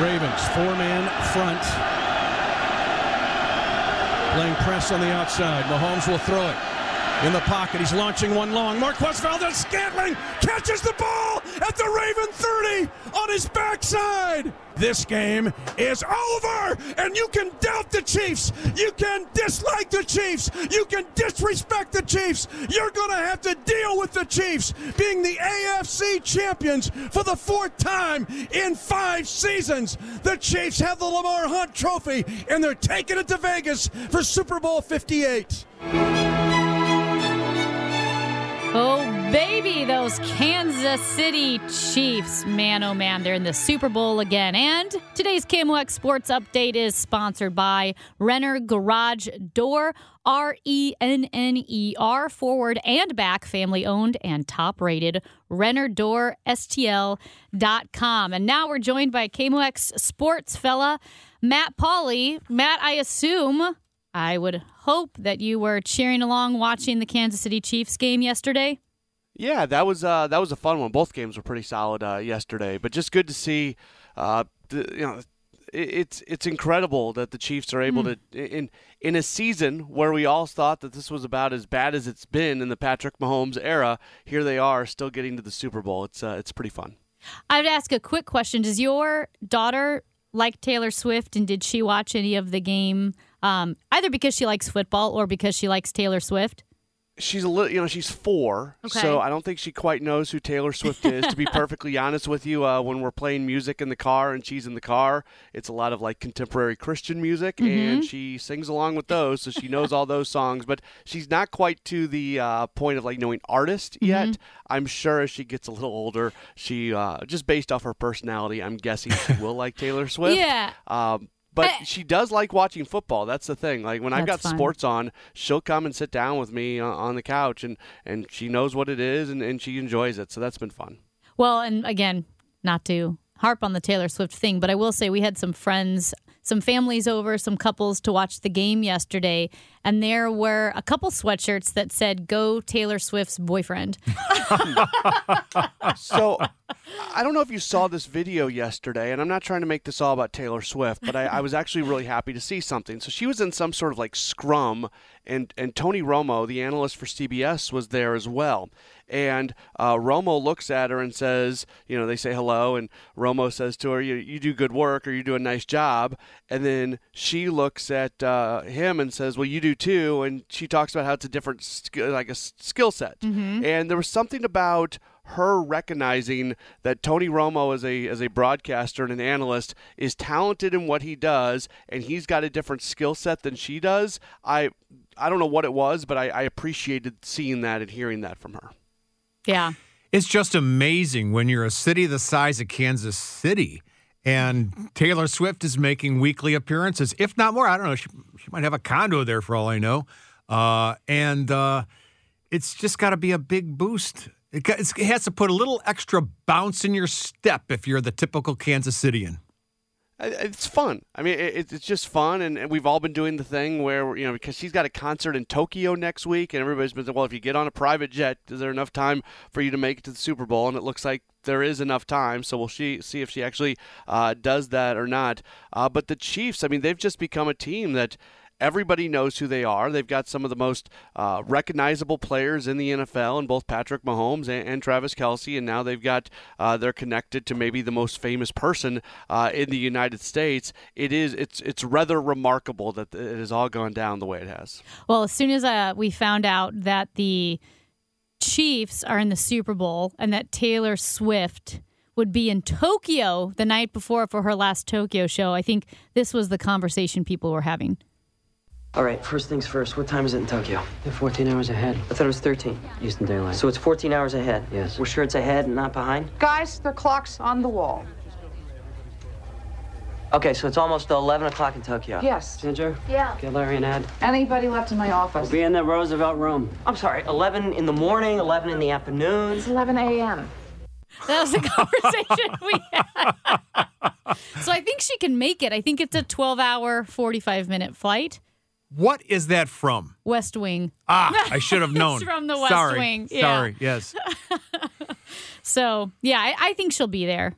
Ravens, four man front. Playing press on the outside. Mahomes will throw it. In the pocket, he's launching one long. Marquez Valdes Scantling catches the ball at the Raven 30 on his backside. This game is over, and you can doubt the Chiefs. You can dislike the Chiefs. You can disrespect the Chiefs. You're going to have to deal with the Chiefs being the AFC champions for the fourth time in five seasons. The Chiefs have the Lamar Hunt Trophy, and they're taking it to Vegas for Super Bowl 58. Oh, baby, those Kansas City Chiefs. Man, oh man, they're in the Super Bowl again. And today's KMOX Sports Update is sponsored by Renner Garage Door, R E N N E R, forward and back, family owned and top rated. RennerDoorSTL.com. And now we're joined by KMOX Sports fella, Matt Pauley. Matt, I assume I would hope that you were cheering along watching the Kansas City Chiefs game yesterday. Yeah, that was uh, that was a fun one. Both games were pretty solid uh, yesterday, but just good to see. Uh, the, you know, it, it's it's incredible that the Chiefs are able mm. to in in a season where we all thought that this was about as bad as it's been in the Patrick Mahomes era. Here they are, still getting to the Super Bowl. It's uh, it's pretty fun. I would ask a quick question: Does your daughter like Taylor Swift, and did she watch any of the game? Um, either because she likes football or because she likes Taylor Swift? She's a little, you know, she's four, okay. so I don't think she quite knows who Taylor Swift is. to be perfectly honest with you, uh, when we're playing music in the car and she's in the car, it's a lot of like contemporary Christian music, mm-hmm. and she sings along with those, so she knows all those songs. But she's not quite to the uh, point of like knowing artist mm-hmm. yet. Mm-hmm. I'm sure as she gets a little older, she uh, just based off her personality, I'm guessing she will like Taylor Swift. Yeah. Um, but eh. she does like watching football. That's the thing. Like when I've got fun. sports on, she'll come and sit down with me uh, on the couch, and and she knows what it is, and, and she enjoys it. So that's been fun. Well, and again, not to harp on the Taylor Swift thing, but I will say we had some friends some families over, some couples to watch the game yesterday, and there were a couple sweatshirts that said "Go Taylor Swift's boyfriend." so, I don't know if you saw this video yesterday, and I'm not trying to make this all about Taylor Swift, but I, I was actually really happy to see something. So she was in some sort of like scrum, and and Tony Romo, the analyst for CBS, was there as well. And uh, Romo looks at her and says, you know, they say hello, and Romo says to her, you, you do good work or you do a nice job. And then she looks at uh, him and says, well, you do too. And she talks about how it's a different, sk- like a skill set. Mm-hmm. And there was something about her recognizing that Tony Romo as a as a broadcaster and an analyst is talented in what he does and he's got a different skill set than she does. I I don't know what it was, but I, I appreciated seeing that and hearing that from her. Yeah. It's just amazing when you're a city the size of Kansas City and Taylor Swift is making weekly appearances, if not more. I don't know. She, she might have a condo there for all I know. Uh, and uh, it's just got to be a big boost. It, it has to put a little extra bounce in your step if you're the typical Kansas Citian it's fun. I mean, it's just fun, and we've all been doing the thing where you know because she's got a concert in Tokyo next week, and everybody's been saying, well, if you get on a private jet, is there enough time for you to make it to the Super Bowl? And it looks like there is enough time, so we'll see see if she actually uh, does that or not. Uh, but the Chiefs, I mean, they've just become a team that Everybody knows who they are. They've got some of the most uh, recognizable players in the NFL, and both Patrick Mahomes and, and Travis Kelce. and now they've got uh, they're connected to maybe the most famous person uh, in the United States. It is it's it's rather remarkable that it has all gone down the way it has. Well, as soon as uh, we found out that the Chiefs are in the Super Bowl and that Taylor Swift would be in Tokyo the night before for her last Tokyo show. I think this was the conversation people were having. All right, first things first. What time is it in Tokyo? They're 14 hours ahead. I thought it was 13. Eastern Daylight. So it's 14 hours ahead? Yes. We're sure it's ahead and not behind? Guys, their clock's on the wall. Okay, so it's almost 11 o'clock in Tokyo. Yes. Ginger? Yeah. Get Larry and Ed. Anybody left in my office? Be in the Roosevelt room. I'm sorry, 11 in the morning, 11 in the afternoon. It's 11 a.m. That was the conversation we had. so I think she can make it. I think it's a 12 hour, 45 minute flight. What is that from? West Wing. Ah, I should have known. It's from the West Sorry. Wing, yeah. Sorry. Yes. So yeah, I, I think she'll be there.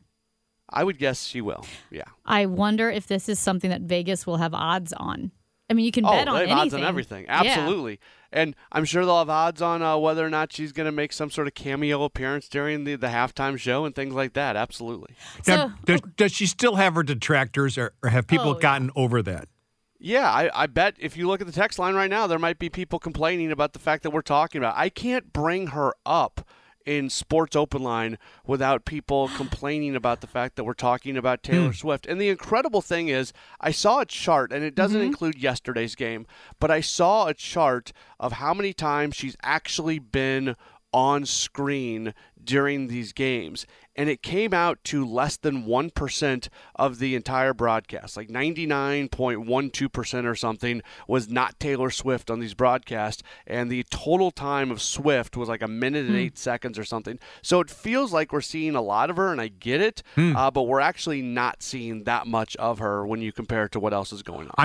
I would guess she will. Yeah. I wonder if this is something that Vegas will have odds on. I mean, you can Oh, bet on they have anything. odds on everything. Yeah. Absolutely. And I'm sure they'll have odds on uh, whether or not she's going to make some sort of cameo appearance during the, the halftime show and things like that. Absolutely. So, Now, does, does she still have her detractors, or, or have people Oh, yeah. gotten over that? Yeah, I, I bet if you look at the text line right now, there might be people complaining about the fact that we're talking about. I can't bring her up in Sports Open Line without people complaining about the fact that we're talking about hmm. Taylor Swift. And the incredible thing is, I saw a chart, and it doesn't mm-hmm. include yesterday's game, but I saw a chart of how many times she's actually been on screen during these games. And it came out to less than 1% of the entire broadcast. Like 99.12% or something was not Taylor Swift on these broadcasts. And the total time of Swift was like a minute and eight seconds or something. So it feels like we're seeing a lot of her, and I get it. Uh, but we're actually not seeing that much of her when you compare it to what else is going on.